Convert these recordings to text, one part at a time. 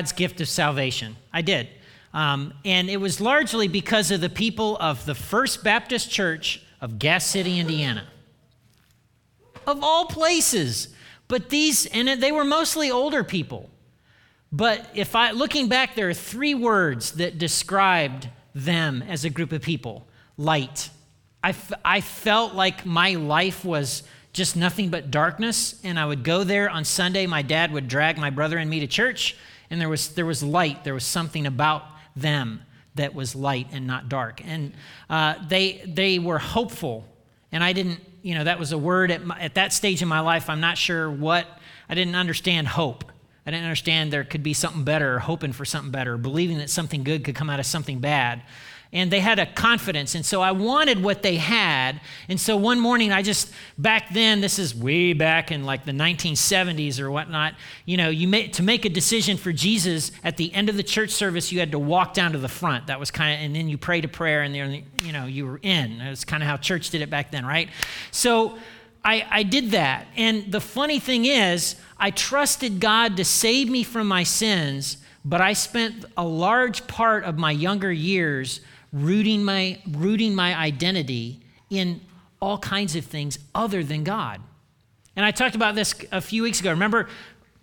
God's gift of salvation. I did. Um, and it was largely because of the people of the First Baptist Church of Gas City, Indiana. Of all places. But these, and they were mostly older people. But if I, looking back, there are three words that described them as a group of people light. I, f- I felt like my life was just nothing but darkness, and I would go there on Sunday. My dad would drag my brother and me to church, and there was, there was light. There was something about them that was light and not dark. And uh, they, they were hopeful. And I didn't, you know, that was a word at, my, at that stage in my life. I'm not sure what, I didn't understand hope. I didn't understand there could be something better, hoping for something better, believing that something good could come out of something bad and they had a confidence. And so I wanted what they had. And so one morning, I just, back then, this is way back in like the 1970s or whatnot, you know, you made, to make a decision for Jesus at the end of the church service, you had to walk down to the front. That was kind of, and then you prayed a prayer and then, you know, you were in. That's kind of how church did it back then, right? So I, I did that. And the funny thing is, I trusted God to save me from my sins, but I spent a large part of my younger years rooting my, rooting my identity in all kinds of things other than God. And I talked about this a few weeks ago. Remember,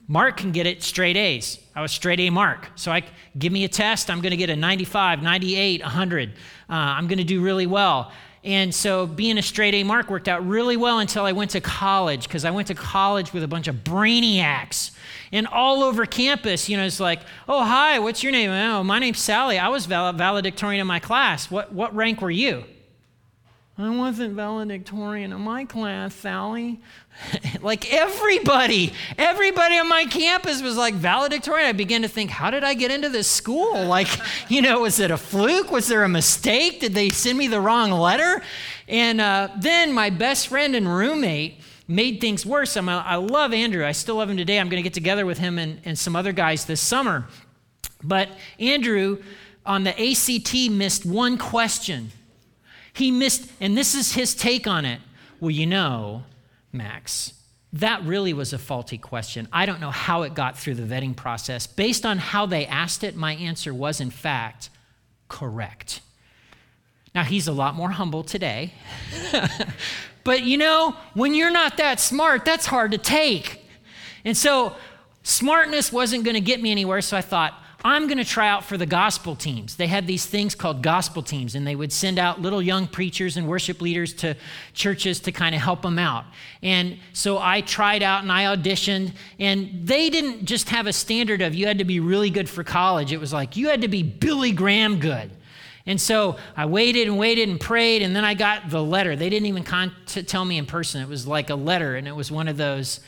Mark can get it straight A's. I was straight A Mark. So I give me a test, I'm going to get a 95, 98, 100. Uh, I'm going to do really well. And so being a straight A mark worked out really well until I went to college because I went to college with a bunch of brainiacs. And all over campus, you know, it's like, oh, hi, what's your name? Oh, my name's Sally. I was valedictorian in my class. What, what rank were you? I wasn't valedictorian in my class, Sally. like everybody, everybody on my campus was like valedictorian. I began to think, how did I get into this school? Like, you know, was it a fluke? Was there a mistake? Did they send me the wrong letter? And uh, then my best friend and roommate made things worse. I'm, I love Andrew. I still love him today. I'm going to get together with him and, and some other guys this summer. But Andrew on the ACT missed one question. He missed, and this is his take on it. Well, you know, Max, that really was a faulty question. I don't know how it got through the vetting process. Based on how they asked it, my answer was, in fact, correct. Now, he's a lot more humble today. but you know, when you're not that smart, that's hard to take. And so, smartness wasn't going to get me anywhere, so I thought, I'm going to try out for the gospel teams. They had these things called gospel teams, and they would send out little young preachers and worship leaders to churches to kind of help them out. And so I tried out and I auditioned, and they didn't just have a standard of you had to be really good for college. It was like you had to be Billy Graham good. And so I waited and waited and prayed, and then I got the letter. They didn't even con- tell me in person. It was like a letter, and it was one of those,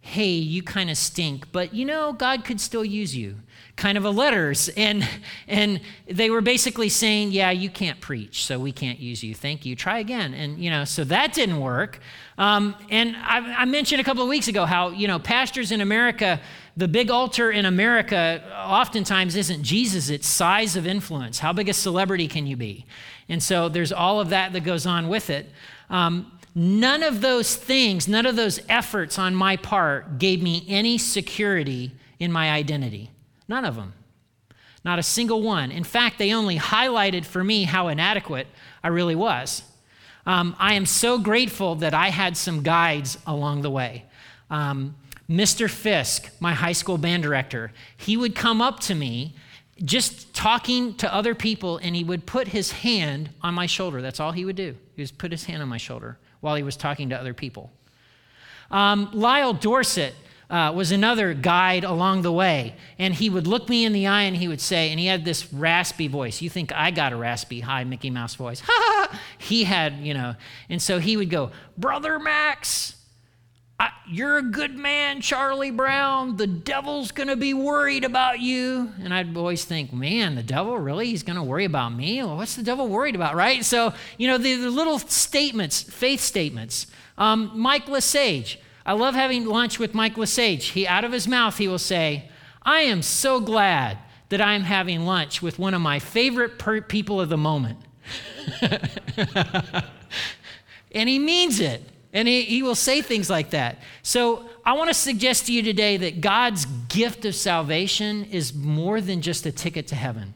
hey, you kind of stink, but you know, God could still use you kind of a letters. And and they were basically saying yeah you can't preach so we can't use you. Thank you. Try again. And you know so that didn't work. Um, and I, I, mentioned a couple of weeks ago how you know pastors in america the big altar in america oftentimes isn't jesus it's size of influence. How big a celebrity can you be? And so there's all of that that goes on with it. Um, none of those things none of those efforts on my part gave me any security in my identity None of them. Not a single one. In fact, they only highlighted for me how inadequate I really was. Um, I am so grateful that I had some guides along the way. Um, Mr. Fisk, my high school band director, he would come up to me just talking to other people and he would put his hand on my shoulder. That's all he would do. He would put his hand on my shoulder while he was talking to other people. Um, Lyle Dorsett, uh, was another guide along the way. And he would look me in the eye and he would say, and he had this raspy voice. You think I got a raspy, high Mickey Mouse voice? Ha! he had, you know. And so he would go, Brother Max, I, you're a good man, Charlie Brown. The devil's going to be worried about you. And I'd always think, man, the devil, really? He's going to worry about me? Well, what's the devil worried about, right? So, you know, the, the little statements, faith statements. Um, Mike Lesage, I love having lunch with Mike Lesage. He, out of his mouth, he will say, I am so glad that I'm having lunch with one of my favorite per- people of the moment. and he means it. And he, he will say things like that. So I want to suggest to you today that God's gift of salvation is more than just a ticket to heaven,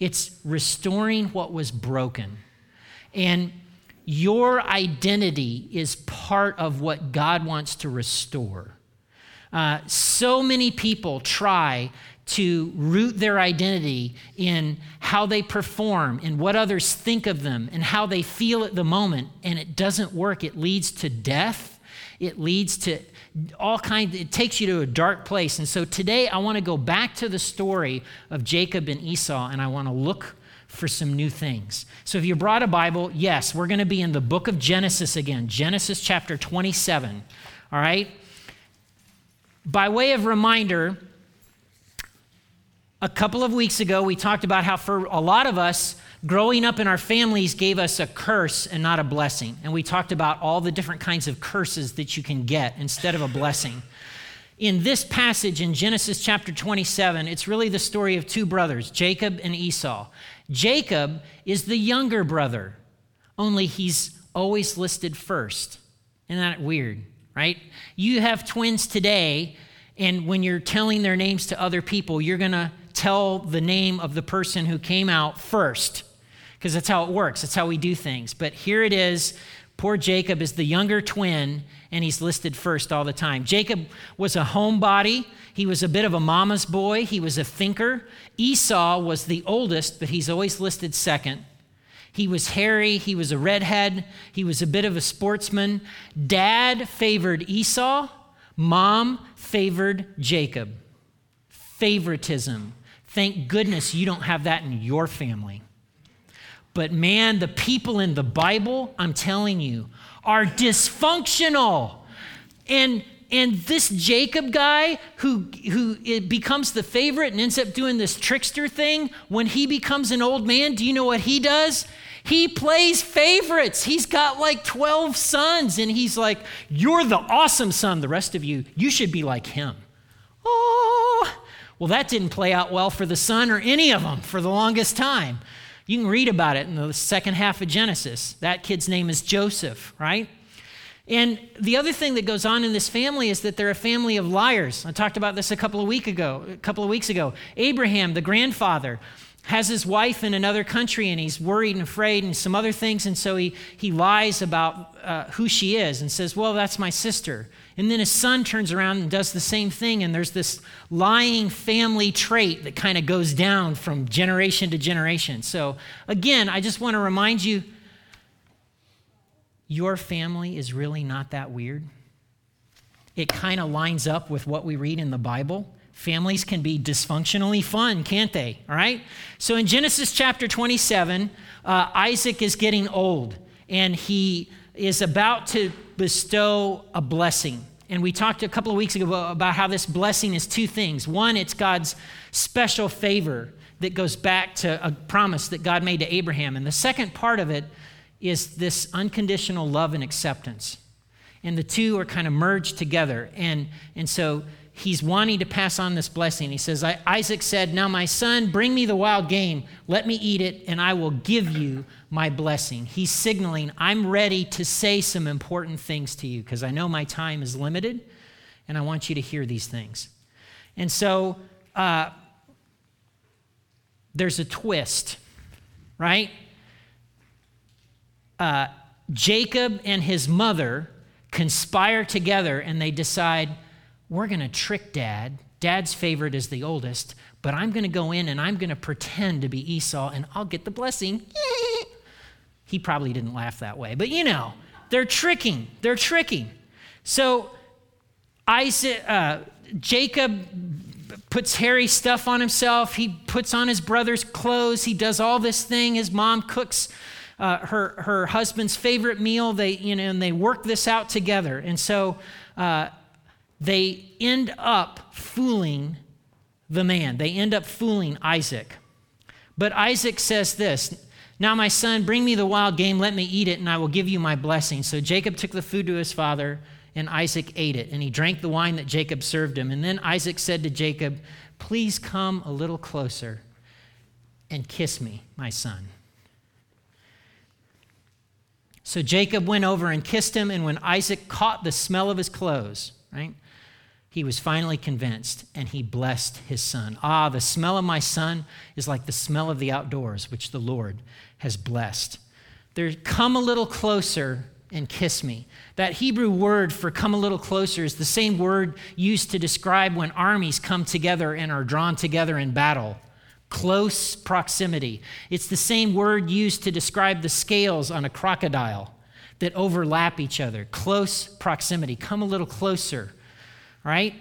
it's restoring what was broken. And your identity is part of what God wants to restore. Uh, so many people try to root their identity in how they perform, in what others think of them, and how they feel at the moment, and it doesn't work. It leads to death. It leads to all kinds, it takes you to a dark place. And so today I want to go back to the story of Jacob and Esau, and I want to look for some new things. So if you brought a Bible, yes, we're going to be in the book of Genesis again, Genesis chapter 27. All right? By way of reminder, a couple of weeks ago, we talked about how for a lot of us, growing up in our families gave us a curse and not a blessing. And we talked about all the different kinds of curses that you can get instead of a blessing. In this passage in Genesis chapter 27, it's really the story of two brothers, Jacob and Esau. Jacob is the younger brother, only he's always listed first. Isn't that weird, right? You have twins today, and when you're telling their names to other people, you're going to tell the name of the person who came out first because that's how it works. That's how we do things. But here it is. Poor Jacob is the younger twin, and he's listed first all the time. Jacob was a homebody. He was a bit of a mama's boy. He was a thinker. Esau was the oldest, but he's always listed second. He was hairy. He was a redhead. He was a bit of a sportsman. Dad favored Esau. Mom favored Jacob. Favoritism. Thank goodness you don't have that in your family. But man, the people in the Bible, I'm telling you, are dysfunctional. And and this Jacob guy who who becomes the favorite and ends up doing this trickster thing, when he becomes an old man, do you know what he does? He plays favorites. He's got like 12 sons and he's like, "You're the awesome son. The rest of you, you should be like him." Oh, well, that didn't play out well for the son or any of them for the longest time. You can read about it in the second half of Genesis. That kid's name is Joseph, right? And the other thing that goes on in this family is that they're a family of liars. I talked about this a couple of week ago, a couple of weeks ago. Abraham, the grandfather, has his wife in another country and he's worried and afraid and some other things and so he, he lies about uh, who she is and says well that's my sister and then his son turns around and does the same thing, and there's this lying family trait that kind of goes down from generation to generation. So, again, I just want to remind you your family is really not that weird. It kind of lines up with what we read in the Bible. Families can be dysfunctionally fun, can't they? All right? So, in Genesis chapter 27, uh, Isaac is getting old, and he is about to bestow a blessing. And we talked a couple of weeks ago about how this blessing is two things. One, it's God's special favor that goes back to a promise that God made to Abraham. And the second part of it is this unconditional love and acceptance. And the two are kind of merged together. And, and so he's wanting to pass on this blessing. He says, Isaac said, Now, my son, bring me the wild game. Let me eat it, and I will give you my blessing. He's signaling, I'm ready to say some important things to you because I know my time is limited, and I want you to hear these things. And so uh, there's a twist, right? Uh, Jacob and his mother conspire together and they decide we're going to trick dad. Dad's favorite is the oldest, but I'm going to go in and I'm going to pretend to be Esau and I'll get the blessing. he probably didn't laugh that way, but you know, they're tricking. They're tricking. So Isaac, uh, Jacob puts hairy stuff on himself. He puts on his brother's clothes. He does all this thing. His mom cooks uh, her her husband's favorite meal. They you know and they work this out together. And so uh, they end up fooling the man. They end up fooling Isaac. But Isaac says this Now, my son, bring me the wild game, let me eat it, and I will give you my blessing. So Jacob took the food to his father, and Isaac ate it. And he drank the wine that Jacob served him. And then Isaac said to Jacob, Please come a little closer and kiss me, my son. So Jacob went over and kissed him, and when Isaac caught the smell of his clothes, right, he was finally convinced and he blessed his son. Ah, the smell of my son is like the smell of the outdoors, which the Lord has blessed. There, come a little closer and kiss me. That Hebrew word for come a little closer is the same word used to describe when armies come together and are drawn together in battle. Close proximity. It's the same word used to describe the scales on a crocodile that overlap each other. Close proximity. Come a little closer, right?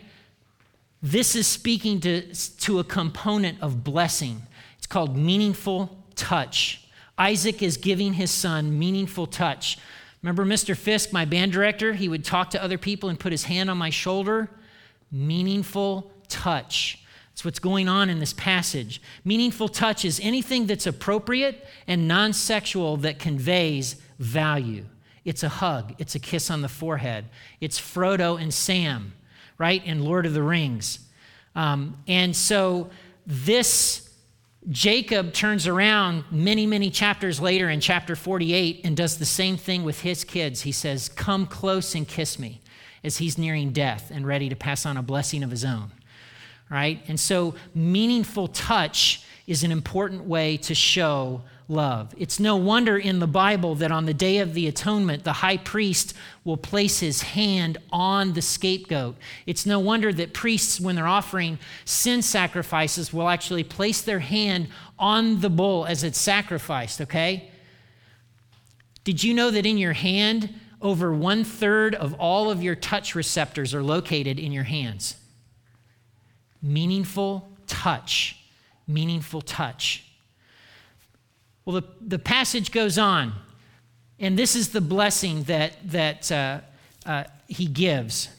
This is speaking to, to a component of blessing. It's called meaningful touch. Isaac is giving his son meaningful touch. Remember Mr. Fisk, my band director? He would talk to other people and put his hand on my shoulder. Meaningful touch. That's what's going on in this passage. Meaningful touch is anything that's appropriate and non sexual that conveys value. It's a hug, it's a kiss on the forehead. It's Frodo and Sam, right, in Lord of the Rings. Um, and so this Jacob turns around many, many chapters later in chapter 48 and does the same thing with his kids. He says, Come close and kiss me as he's nearing death and ready to pass on a blessing of his own. Right? And so, meaningful touch is an important way to show love. It's no wonder in the Bible that on the day of the atonement, the high priest will place his hand on the scapegoat. It's no wonder that priests, when they're offering sin sacrifices, will actually place their hand on the bull as it's sacrificed, okay? Did you know that in your hand, over one third of all of your touch receptors are located in your hands? Meaningful touch. Meaningful touch. Well, the, the passage goes on, and this is the blessing that, that uh, uh, he gives.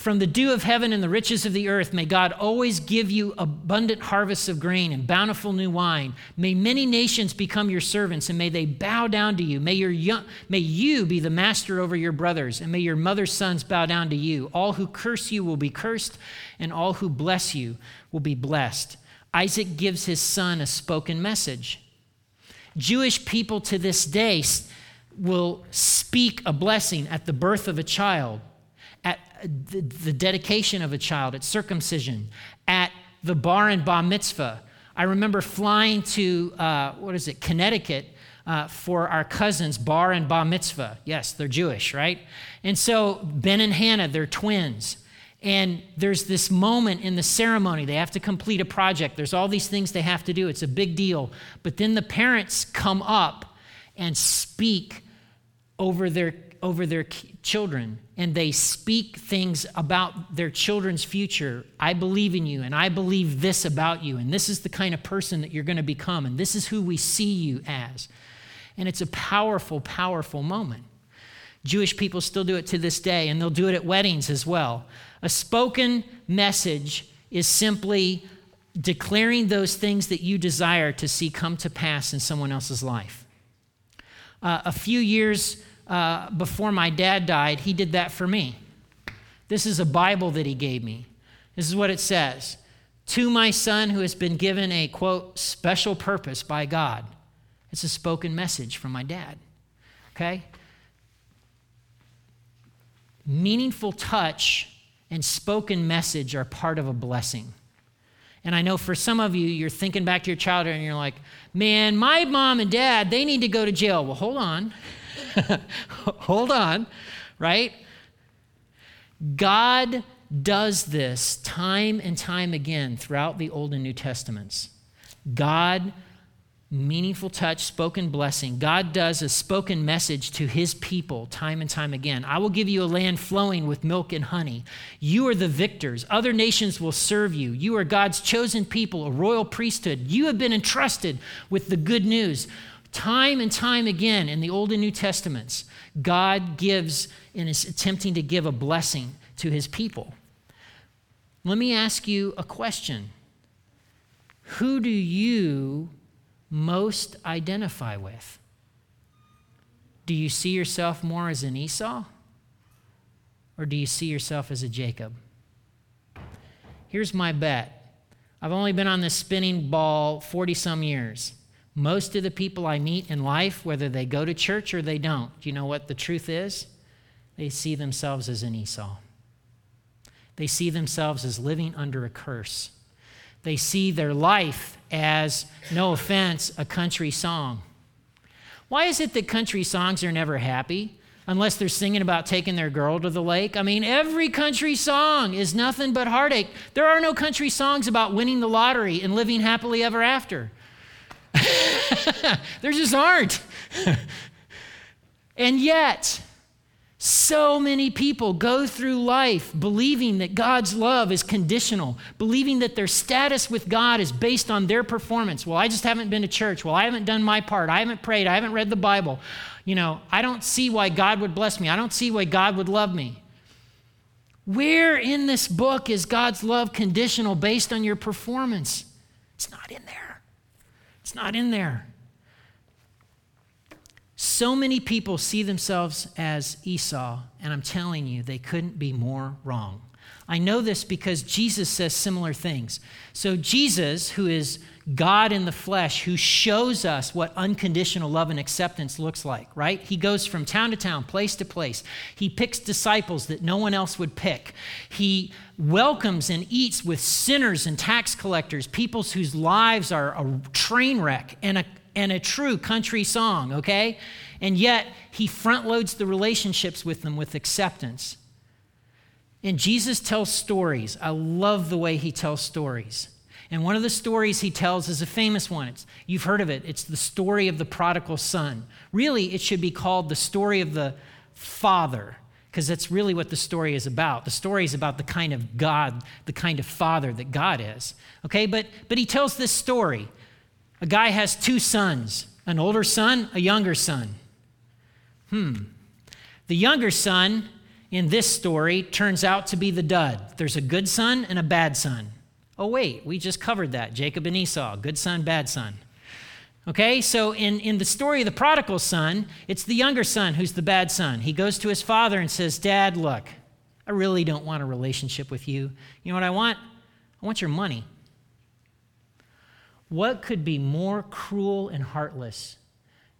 From the dew of heaven and the riches of the earth, may God always give you abundant harvests of grain and bountiful new wine. May many nations become your servants, and may they bow down to you. May, your young, may you be the master over your brothers, and may your mother's sons bow down to you. All who curse you will be cursed, and all who bless you will be blessed. Isaac gives his son a spoken message. Jewish people to this day will speak a blessing at the birth of a child, at the, dedication of a child, at circumcision, at the bar and bat mitzvah. I remember flying to, uh, what is it, Connecticut uh, for our cousins, bar and bat mitzvah. Yes, they're Jewish, right? And so Ben and Hannah, they're twins. And there's this moment in the ceremony. They have to complete a project. There's all these things they have to do. It's a big deal. But then the parents come up and speak over their, over their children. And they speak things about their children's future. I believe in you, and I believe this about you. And this is the kind of person that you're going to become. And this is who we see you as. And it's a powerful, powerful moment. Jewish people still do it to this day, and they'll do it at weddings as well. A spoken message is simply declaring those things that you desire to see come to pass in someone else's life. Uh, a few years uh, before my dad died, he did that for me. This is a Bible that he gave me. This is what it says To my son who has been given a quote, special purpose by God. It's a spoken message from my dad. Okay? Meaningful touch and spoken message are part of a blessing. And I know for some of you, you're thinking back to your childhood and you're like, man, my mom and dad, they need to go to jail. Well, hold on. hold on, right? God does this time and time again throughout the Old and New Testaments. God meaningful touch, spoken blessing. God does a spoken message to his people time and time again. I will give you a land flowing with milk and honey. You are the victors. Other nations will serve you. You are God's chosen people, a royal priesthood. You have been entrusted with the good news. Time and time again in the Old and New Testaments, God gives and is attempting to give a blessing to his people. Let me ask you a question. Who do you most identify with? Do you see yourself more as an Esau? Or do you see yourself as a Jacob? Here's my bet I've only been on this spinning ball 40 some years. Most of the people I meet in life, whether they go to church or they don't, do you know what the truth is? They see themselves as an Esau. They see themselves as living under a curse. They see their life as, no offense, a country song. Why is it that country songs are never happy? Unless they're singing about taking their girl to the lake. I mean, every country song is nothing but heartache. There are no country songs about winning the lottery and living happily ever after. there just aren't. and yet, so many people go through life believing that God's love is conditional, believing that their status with God is based on their performance. Well, I just haven't been to church. Well, I haven't done my part. I haven't prayed. I haven't read the Bible. You know, I don't see why God would bless me. I don't see why God would love me. Where in this book is God's love conditional based on your performance? It's not in there. It's not in there. So many people see themselves as Esau, and I'm telling you, they couldn't be more wrong. I know this because Jesus says similar things. So, Jesus, who is God in the flesh, who shows us what unconditional love and acceptance looks like, right? He goes from town to town, place to place. He picks disciples that no one else would pick. He welcomes and eats with sinners and tax collectors, peoples whose lives are a train wreck and a, and a true country song, okay? And yet, he front loads the relationships with them with acceptance. And Jesus tells stories. I love the way he tells stories. And one of the stories he tells is a famous one. It's, you've heard of it. It's the story of the prodigal son. Really, it should be called the story of the father, because that's really what the story is about. The story is about the kind of God, the kind of father that God is. Okay, but, but he tells this story. A guy has two sons an older son, a younger son. Hmm. The younger son in this story turns out to be the dud. There's a good son and a bad son. Oh, wait, we just covered that Jacob and Esau, good son, bad son. Okay, so in, in the story of the prodigal son, it's the younger son who's the bad son. He goes to his father and says, Dad, look, I really don't want a relationship with you. You know what I want? I want your money. What could be more cruel and heartless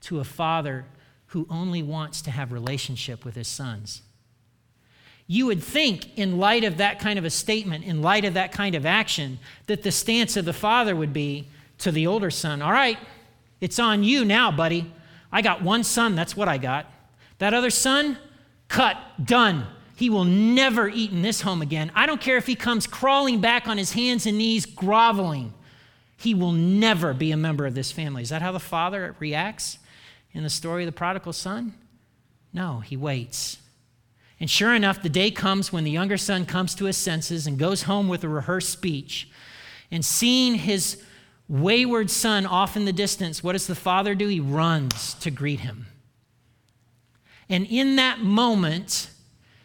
to a father who only wants to have relationship with his sons? You would think, in light of that kind of a statement, in light of that kind of action, that the stance of the father would be to the older son, All right, it's on you now, buddy. I got one son, that's what I got. That other son, cut, done. He will never eat in this home again. I don't care if he comes crawling back on his hands and knees, groveling. He will never be a member of this family. Is that how the father reacts in the story of the prodigal son? No, he waits. And sure enough, the day comes when the younger son comes to his senses and goes home with a rehearsed speech. And seeing his wayward son off in the distance, what does the father do? He runs to greet him. And in that moment,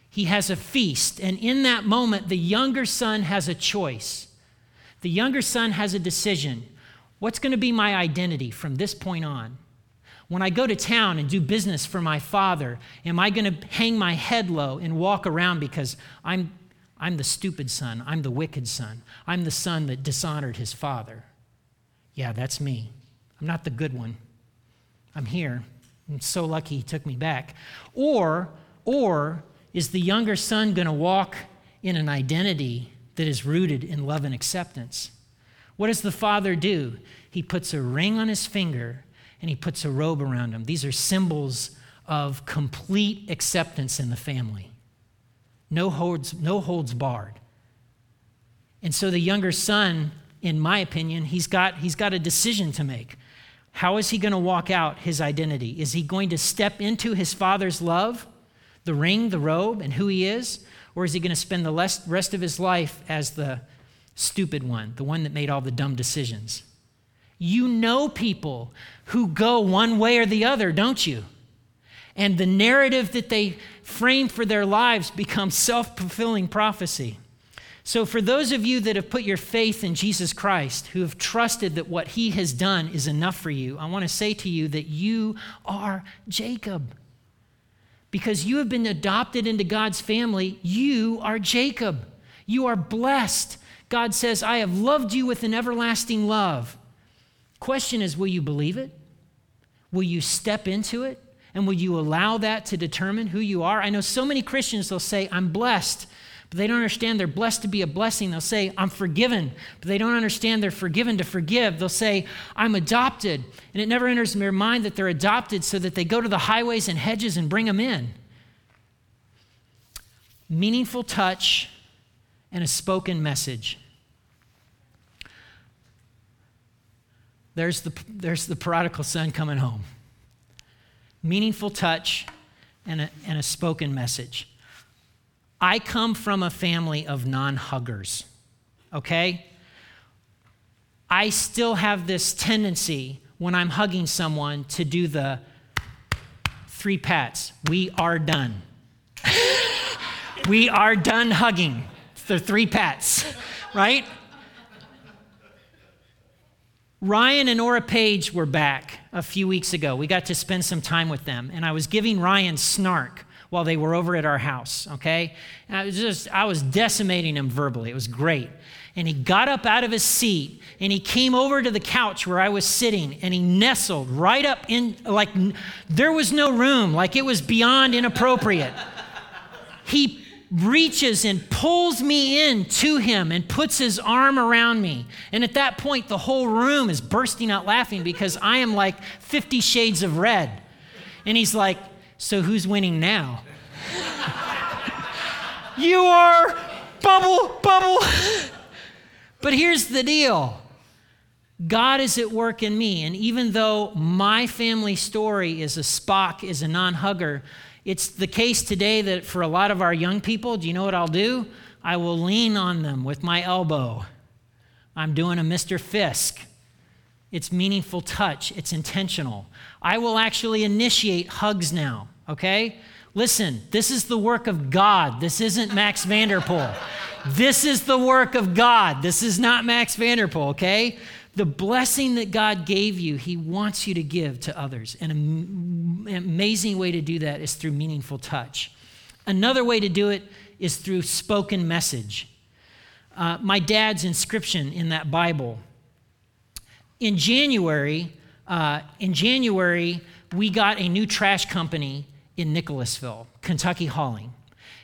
he has a feast. And in that moment, the younger son has a choice. The younger son has a decision. What's going to be my identity from this point on? When I go to town and do business for my father, am I going to hang my head low and walk around because I'm, I'm the stupid son? I'm the wicked son. I'm the son that dishonored his father. Yeah, that's me. I'm not the good one. I'm here. I'm so lucky he took me back. Or, or is the younger son going to walk in an identity that is rooted in love and acceptance. What does the father do? He puts a ring on his finger and he puts a robe around him. These are symbols of complete acceptance in the family. No holds, no holds barred. And so the younger son, in my opinion, he's got, he's got a decision to make. How is he going to walk out his identity? Is he going to step into his father's love, the ring, the robe, and who he is? Or is he going to spend the rest of his life as the stupid one, the one that made all the dumb decisions? You know people who go one way or the other, don't you? And the narrative that they frame for their lives becomes self fulfilling prophecy. So, for those of you that have put your faith in Jesus Christ, who have trusted that what he has done is enough for you, I want to say to you that you are Jacob because you have been adopted into God's family, you are Jacob. You are blessed. God says, I have loved you with an everlasting love. Question is will you believe it? Will you step into it? And will you allow that to determine who you are? I know so many Christians, they'll say, I'm blessed, but they don't understand they're blessed to be a blessing. They'll say, I'm forgiven, but they don't understand they're forgiven to forgive. They'll say, I'm adopted, and it never enters their mind that they're adopted so that they go to the highways and hedges and bring them in. Meaningful touch and a spoken message. There's the, there's the prodigal son coming home. Meaningful touch and a, and a spoken message. I come from a family of non huggers, okay? I still have this tendency when I'm hugging someone to do the three pats. We are done. we are done hugging. The three pats, right? Ryan and Ora Page were back a few weeks ago. We got to spend some time with them, and I was giving Ryan snark while they were over at our house, okay? And I was just, I was decimating him verbally. It was great. And he got up out of his seat and he came over to the couch where I was sitting and he nestled right up in, like, there was no room, like it was beyond inappropriate. he reaches and pulls me in to him and puts his arm around me. And at that point, the whole room is bursting out laughing because I am like 50 shades of red. And he's like, So who's winning now? you are bubble, bubble. but here's the deal God is at work in me. And even though my family story is a Spock, is a non hugger, it's the case today that for a lot of our young people, do you know what I'll do? I will lean on them with my elbow. I'm doing a Mr. Fisk. It's meaningful touch, it's intentional. I will actually initiate hugs now, okay? Listen, this is the work of God. This isn't Max Vanderpool. This is the work of God. This is not Max Vanderpool, okay? the blessing that God gave you, He wants you to give to others. And an amazing way to do that is through meaningful touch. Another way to do it is through spoken message. Uh, my dad's inscription in that Bible. In January, uh, in January, we got a new trash company in Nicholasville, Kentucky Hauling.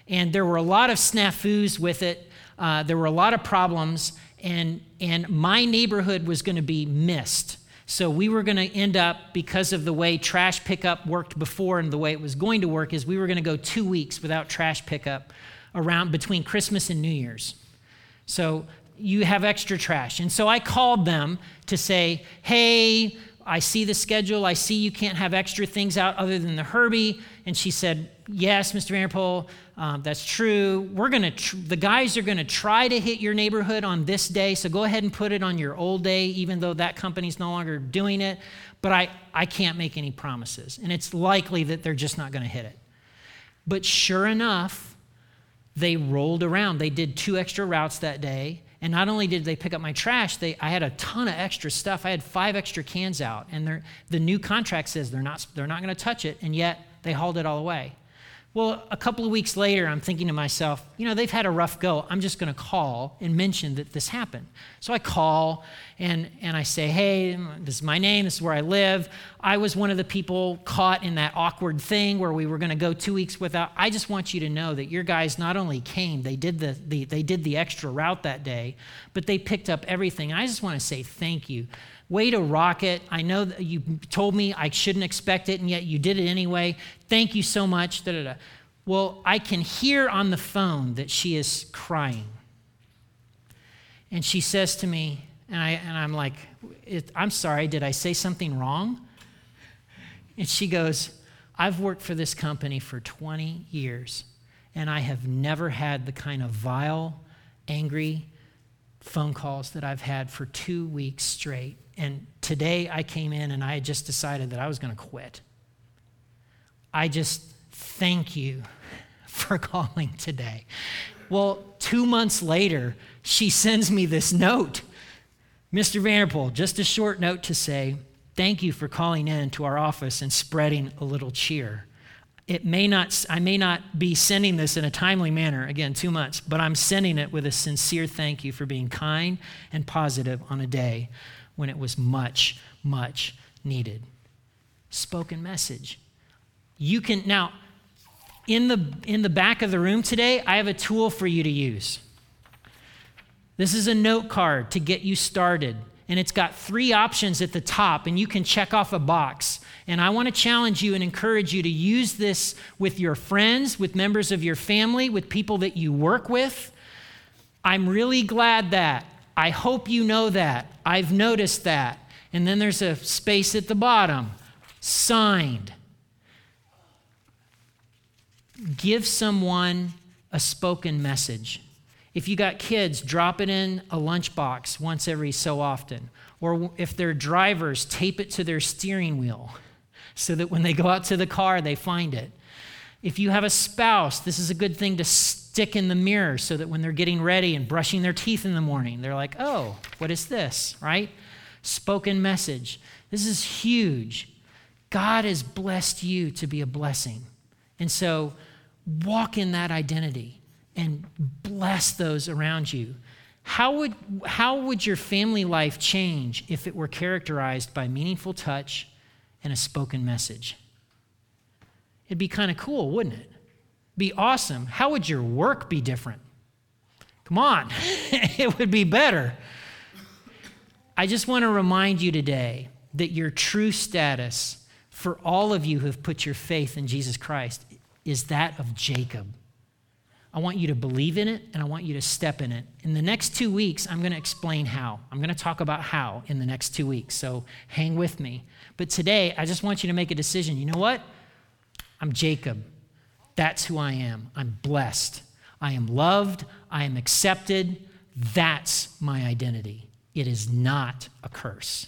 And there were a lot of snafus with it. Uh, there were a lot of problems and, and my neighborhood was going to be missed. So we were going to end up, because of the way trash pickup worked before and the way it was going to work, is we were going to go two weeks without trash pickup around between Christmas and New Year's. So you have extra trash. And so I called them to say, hey, I see the schedule. I see you can't have extra things out other than the Herbie. And she said, Yes, Mr. Vanderpool, um, that's true. We're to, tr- the guys are to try to hit your neighborhood on this day. So go ahead and put it on your old day, even though that company's no longer doing it. But I, I can't make any promises. And it's likely that they're just not to hit it. But sure enough, they rolled around. They did two extra routes that day. And not only did they pick up my trash, they, I had a ton of extra stuff. I had five extra cans out. And the new contract says they're not, they're not going to touch it. And yet they hauled it all away. Well, a couple of weeks later, I'm thinking to myself, you know, they've had a rough go. I'm just going to call and mention that this happened. So I call and, and I say, hey, this is my name, this is where I live. I was one of the people caught in that awkward thing where we were going to go two weeks without. I just want you to know that your guys not only came, they did the, the, they did the extra route that day, but they picked up everything. I just want to say thank you way to rock it. I know that you told me I shouldn't expect it, and yet you did it anyway. Thank you so much. Da, da, da. Well, I can hear on the phone that she is crying. And she says to me, and, I, and I'm like, I'm sorry, did I say something wrong? And she goes, I've worked for this company for 20 years, and I have never had the kind of vile, angry phone calls that I've had for two weeks straight. And today I came in and I had just decided that I was going to quit. I just thank you for calling today. Well, two months later, she sends me this note. Mr. Vanderpool, just a short note to say, thank you for calling in to our office and spreading a little cheer. it may not i may not be sending this in a timely manner again two months but i'm sending it with a sincere thank you for being kind and positive on a day when it was much much needed spoken message you can now in the in the back of the room today i have a tool for you to use this is a note card to get you started and it's got three options at the top and you can check off a box and I want to challenge you and encourage you to use this with your friends, with members of your family, with people that you work with. I'm really glad that. I hope you know that. I've noticed that. And then there's a space at the bottom signed. Give someone a spoken message. If you got kids, drop it in a lunchbox once every so often. Or if they're drivers, tape it to their steering wheel so that when they go out to the car, they find it. If you have a spouse, this is a good thing to stick in the mirror so that when they're getting ready and brushing their teeth in the morning, they're like, oh, what is this, right? Spoken message. This is huge. God has blessed you to be a blessing. And so walk in that identity and bless those around you. How would, how would your family life change if it were characterized by meaningful touch, and a spoken message. It'd be kind of cool, wouldn't it? Be awesome. How would your work be different? Come on, it would be better. I just want to remind you today that your true status for all of you who have put your faith in Jesus Christ is that of Jacob. I want you to believe in it and I want you to step in it. In the next two weeks, I'm going to explain how. I'm going to talk about how in the next two weeks. So hang with me. But today, I just want you to make a decision. You know what? I'm Jacob. That's who I am. I'm blessed. I am loved. I am accepted. That's my identity. It is not a curse.